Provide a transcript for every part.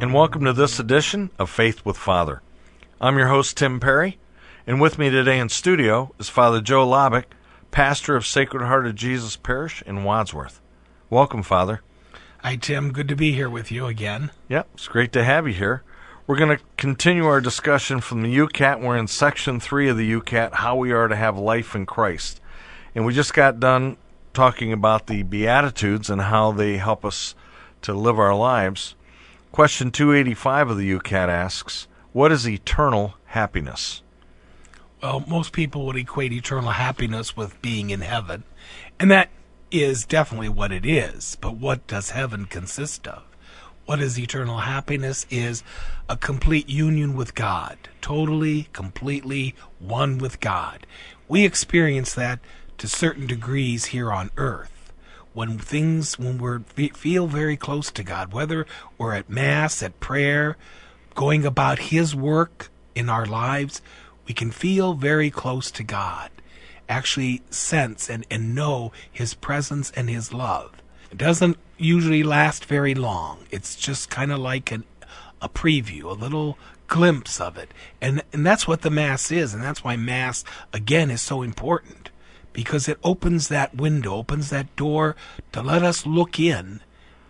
and welcome to this edition of Faith with Father. I'm your host, Tim Perry, and with me today in studio is Father Joe Labick, pastor of Sacred Heart of Jesus Parish in Wadsworth. Welcome, Father. Hi, Tim. Good to be here with you again. Yep, it's great to have you here. We're going to continue our discussion from the YOUCAT. We're in section three of the YOUCAT, how we are to have life in Christ. And we just got done talking about the Beatitudes and how they help us to live our lives. Question 285 of the YOUCAT asks, What is eternal happiness? Well, most people would equate eternal happiness with being in heaven. And that is definitely what it is. But what does heaven consist of? What is eternal happiness is a complete union with God, totally, completely one with God. We experience that to certain degrees here on earth. When things, when we feel very close to God, whether we're at Mass, at prayer, going about His work in our lives, we can feel very close to God, actually sense and, and know His presence and His love. It doesn't usually last very long. It's just kind of like an, a preview, a little glimpse of it. And, and that's what the Mass is. And that's why Mass, again, is so important because it opens that window, opens that door to let us look in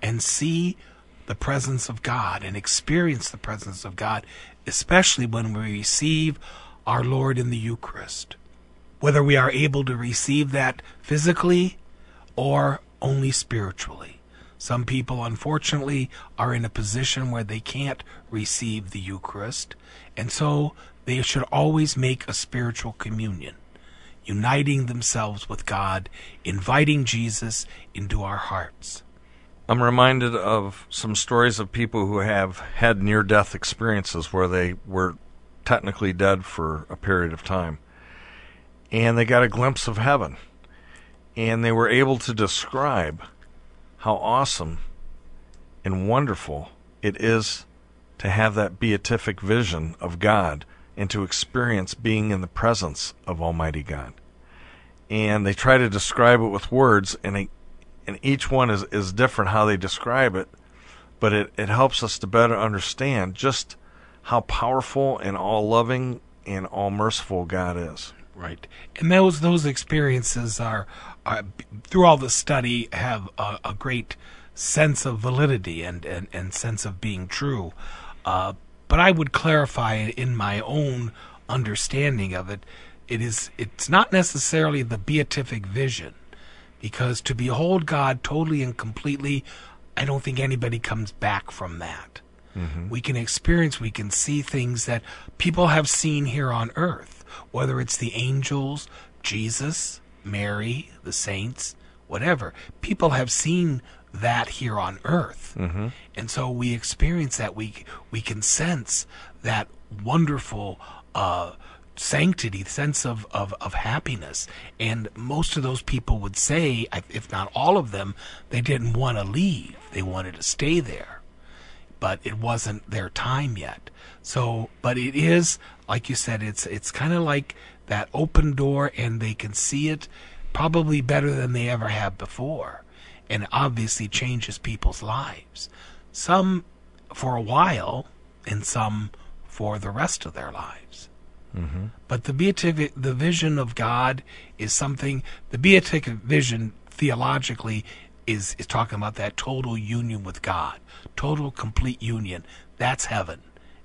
and see the presence of God and experience the presence of God, especially when we receive our Lord in the Eucharist. Whether we are able to receive that physically or only spiritually. Some people, unfortunately, are in a position where they can't receive the Eucharist, and so they should always make a spiritual communion, uniting themselves with God, inviting Jesus into our hearts. I'm reminded of some stories of people who have had near death experiences where they were technically dead for a period of time. And they got a glimpse of heaven. And they were able to describe how awesome and wonderful it is to have that beatific vision of God and to experience being in the presence of Almighty God. And they try to describe it with words, and and each one is, is different how they describe it, but it, it helps us to better understand just how powerful and all loving and all merciful God is. Right, and those those experiences are, are through all the study have a, a, great sense of validity and and, and sense of being true. Uh, but I would clarify in my own understanding of it. It is it's not necessarily the beatific vision, because to behold God totally and completely, I don't think anybody comes back from that. Mm-hmm. We can experience, we can see things that people have seen here on earth, whether it's the angels, Jesus, Mary, the saints, whatever. People have seen that here on earth. Mm-hmm. And so we experience that. We, we can sense that wonderful uh, sanctity, sense of, of, of happiness. And most of those people would say, if not all of them, they didn't want to leave. They wanted to stay there but it wasn't their time yet. So, but it is like you said, it's it's kind of like that open door, and they can see it probably better than they ever have before, and obviously changes people's lives. Some for a while, and some for the rest of their lives. Mm-hmm. But the beatific, the vision of God is something. The beatific vision theologically is is talking about that total union with God, total complete union. That's heaven,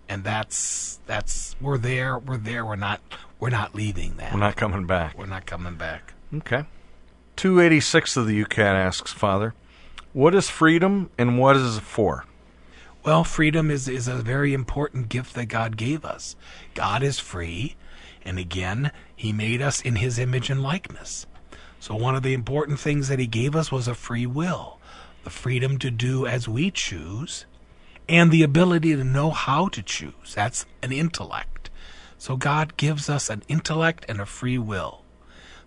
and that's that's we're there. We're there. We're not we're not leaving that. We're not coming back. We're not coming back. Okay. Two eighty six of the YOUCAT asks Father, what is freedom and what is it for? Well, freedom is is a very important gift that God gave us. God is free, and again, He made us in His image and likeness. So, one of the important things that he gave us was a free will, the freedom to do as we choose, and the ability to know how to choose. That's an intellect. So God gives us an intellect and a free will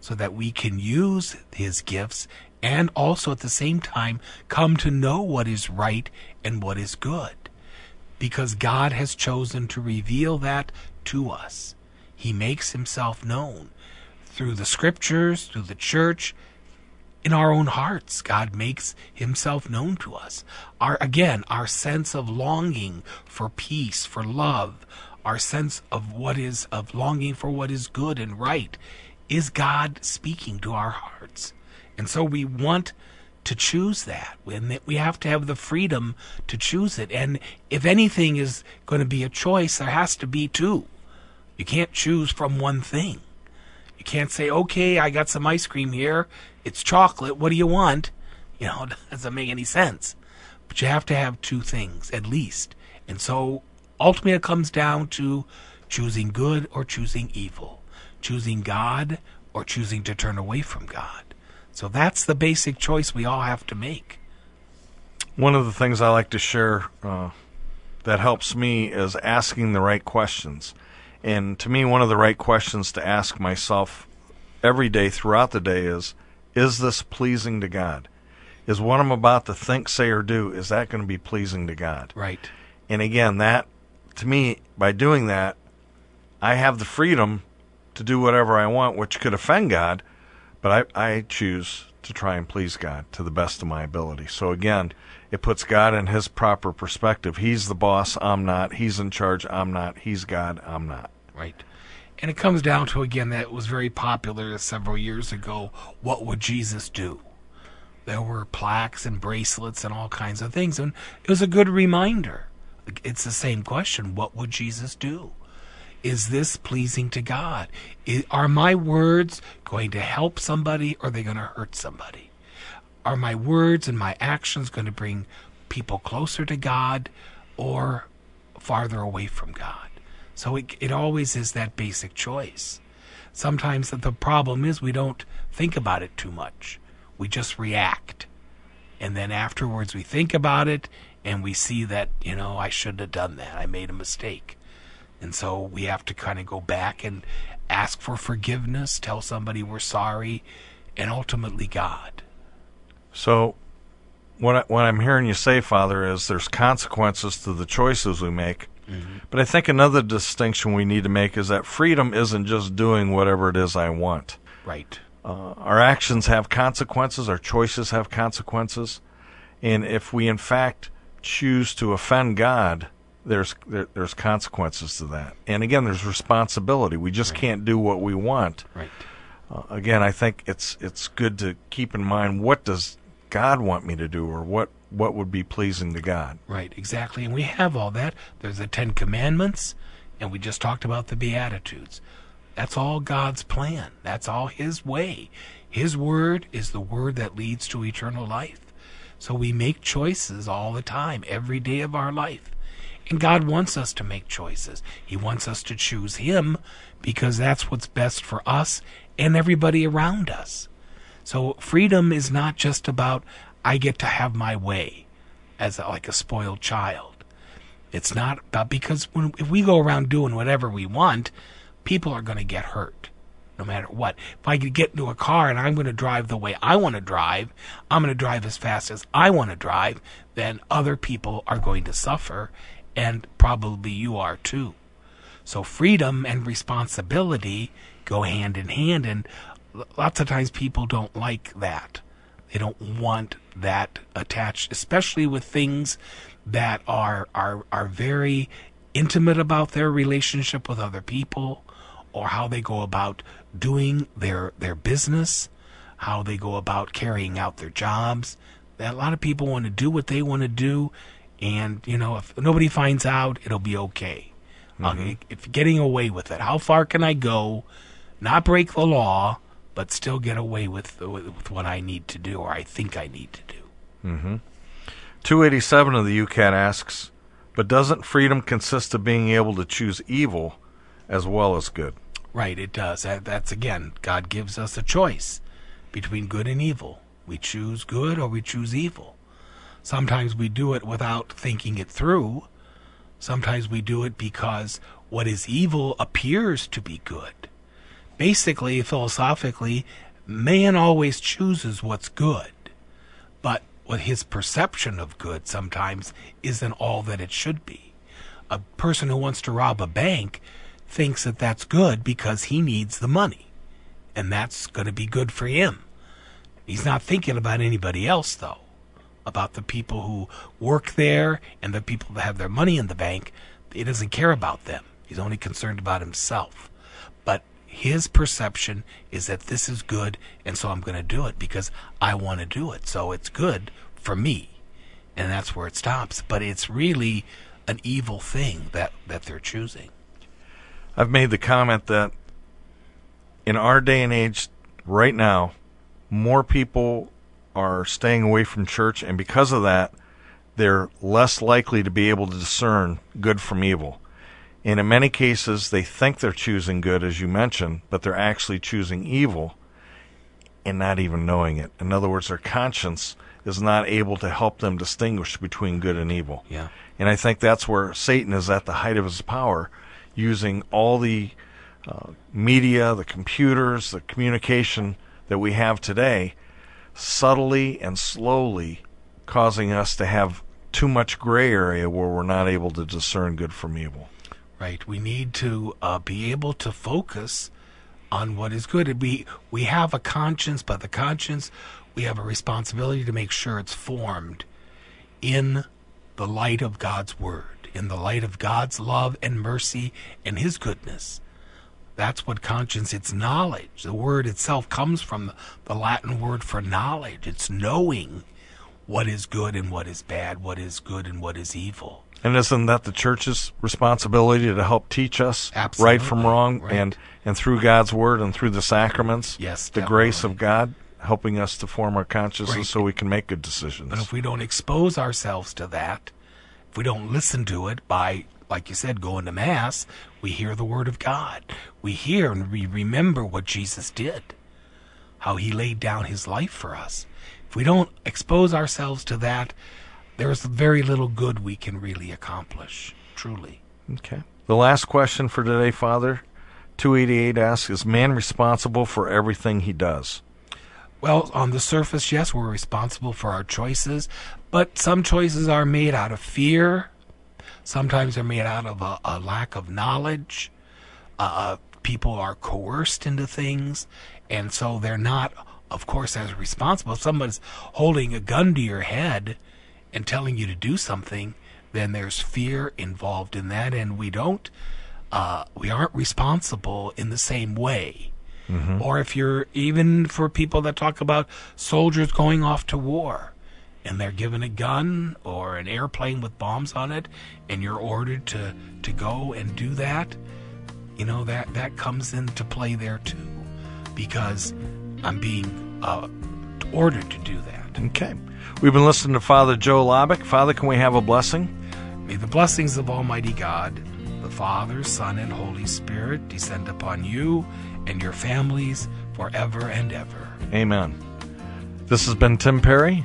so that we can use his gifts and also at the same time come to know what is right and what is good. Because God has chosen to reveal that to us. He makes himself known through the scriptures, through the church, in our own hearts. God makes himself known to us. Our again, our sense of longing for peace, for love, our sense of what is of longing for what is good and right is God speaking to our hearts. And so we want to choose that. And we have to have the freedom to choose it. And if anything is going to be a choice, there has to be two. You can't choose from one thing. You can't say, okay, I got some ice cream here. It's chocolate. What do you want? You know, it doesn't make any sense. But you have to have two things at least. And so ultimately it comes down to choosing good or choosing evil, choosing God or choosing to turn away from God. So that's the basic choice we all have to make. One of the things I like to share uh, that helps me is asking the right questions. And to me, one of the right questions to ask myself every day throughout the day is Is this pleasing to God? Is what I'm about to think, say, or do, is that going to be pleasing to God? Right. And again, that, to me, by doing that, I have the freedom to do whatever I want, which could offend God, but I, I choose to try and please God to the best of my ability. So again, it puts God in his proper perspective. He's the boss, I'm not. He's in charge, I'm not. He's God, I'm not. Right. And it comes down to, again, that was very popular several years ago. What would Jesus do? There were plaques and bracelets and all kinds of things. And it was a good reminder. It's the same question. What would Jesus do? Is this pleasing to God? are my words going to help somebody or are they going to hurt somebody? Are my words and my actions going to bring people closer to God or farther away from God? So it, it always is that basic choice. Sometimes the problem is we don't think about it too much. We just react. And then afterwards we think about it and we see that, you know, I shouldn't have done that. I made a mistake. And so we have to kind of go back and ask for forgiveness, tell somebody we're sorry, and ultimately God. So what, I, what I'm hearing you say, Father, is there's consequences to the choices we make Mm-hmm. But I think another distinction we need to make is that freedom isn't just doing whatever it is I want. Right. Uh, our actions have consequences, our choices have consequences. And if we, in fact, choose to offend God, there's there, there's consequences to that. And again, there's responsibility. We just right. can't do what we want. Right. Uh, again, I think it's it's good to keep in mind what does God want me to do, or what what would be pleasing to God. Right, exactly. And we have all that. There's the Ten Commandments, and we just talked about the Beatitudes. That's all God's plan. That's all His way. His word is the word that leads to eternal life. So we make choices all the time, every day of our life. And God wants us to make choices. He wants us to choose Him because that's what's best for us and everybody around us. So freedom is not just about I get to have my way as a, like a spoiled child. It's not about because when if we go around doing whatever we want, people are going to get hurt no matter what. If I get into a car and I'm going to drive the way I want to drive, I'm going to drive as fast as I want to drive, then other people are going to suffer, and probably you are too. So freedom and responsibility go hand in hand, and lots of times people don't like that. They don't want that attached, especially with things that are are are very intimate about their relationship with other people or how they go about doing their their business, how they go about carrying out their jobs. That a lot of people want to do what they want to do, and you know if nobody finds out, it'll be okay. Mm-hmm. Uh, if getting away with it, how far can I go? Not break the law, but still get away with, with what I need to do or I think I need to do. Mm-hmm. 287 of the YOUCAT asks, but doesn't freedom consist of being able to choose evil as well as good? Right, it does. That, that's again, God gives us a choice between good and evil. We choose good or we choose evil. Sometimes we do it without thinking it through. Sometimes we do it because what is evil appears to be good. Basically, philosophically, man always chooses what's good, but what his perception of good sometimes isn't all that it should be. A person who wants to rob a bank thinks that that's good because he needs the money, and that's going to be good for him. He's not thinking about anybody else, though, about the people who work there and the people that have their money in the bank. He doesn't care about them. He's only concerned about himself. But his perception is that this is good, and so I'm going to do it because I want to do it. So it's good for me. And that's where it stops. But it's really an evil thing that, that they're choosing. I've made the comment that in our day and age, right now, more people are staying away from church, and because of that, they're less likely to be able to discern good from evil. And in many cases, they think they're choosing good, as you mentioned, but they're actually choosing evil and not even knowing it. In other words, their conscience is not able to help them distinguish between good and evil. Yeah. And I think that's where Satan is at the height of his power, using all the uh, media, the computers, the communication that we have today, subtly and slowly causing us to have too much gray area where we're not able to discern good from evil. Right. We need to uh, be able to focus on what is good. We we have a conscience, but the conscience we have a responsibility to make sure it's formed in the light of God's word, in the light of God's love and mercy and his goodness. That's what conscience, it's knowledge. The word itself comes from the Latin word for knowledge. It's knowing what is good and what is bad, what is good and what is evil. And isn't that the church's responsibility to help teach us Absolutely. right from wrong right. and and through God's word and through the sacraments, yes, the definitely. grace of God helping us to form our consciousness Right. so we can make good decisions. But if we don't expose ourselves to that, if we don't listen to it by, like you said, going to Mass, we hear the Word of God. We hear and we remember what Jesus did, how He laid down His life for us. If we don't expose ourselves to that, there's very little good we can really accomplish, truly. Okay. The last question for today, Father, 288 asks Is man responsible for everything he does? Well, on the surface, yes, we're responsible for our choices, but some choices are made out of fear. Sometimes they're made out of a, a lack of knowledge. Uh, people are coerced into things, and so they're not, of course, as responsible. If someone's holding a gun to your head and telling you to do something, then there's fear involved in that, and we don't, uh, we aren't responsible in the same way. Or if you're even for people that talk about soldiers going off to war and they're given a gun or an airplane with bombs on it and you're ordered to, to go and do that, you know, that, that comes into play there too because I'm being uh, ordered to do that. Okay. We've been listening to Father Joe Labick. Father, can we have a blessing? May the blessings of Almighty God, the Father, Son, and Holy Spirit descend upon you and your families forever and ever. Amen. This has been Tim Perry.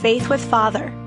Faith with Father.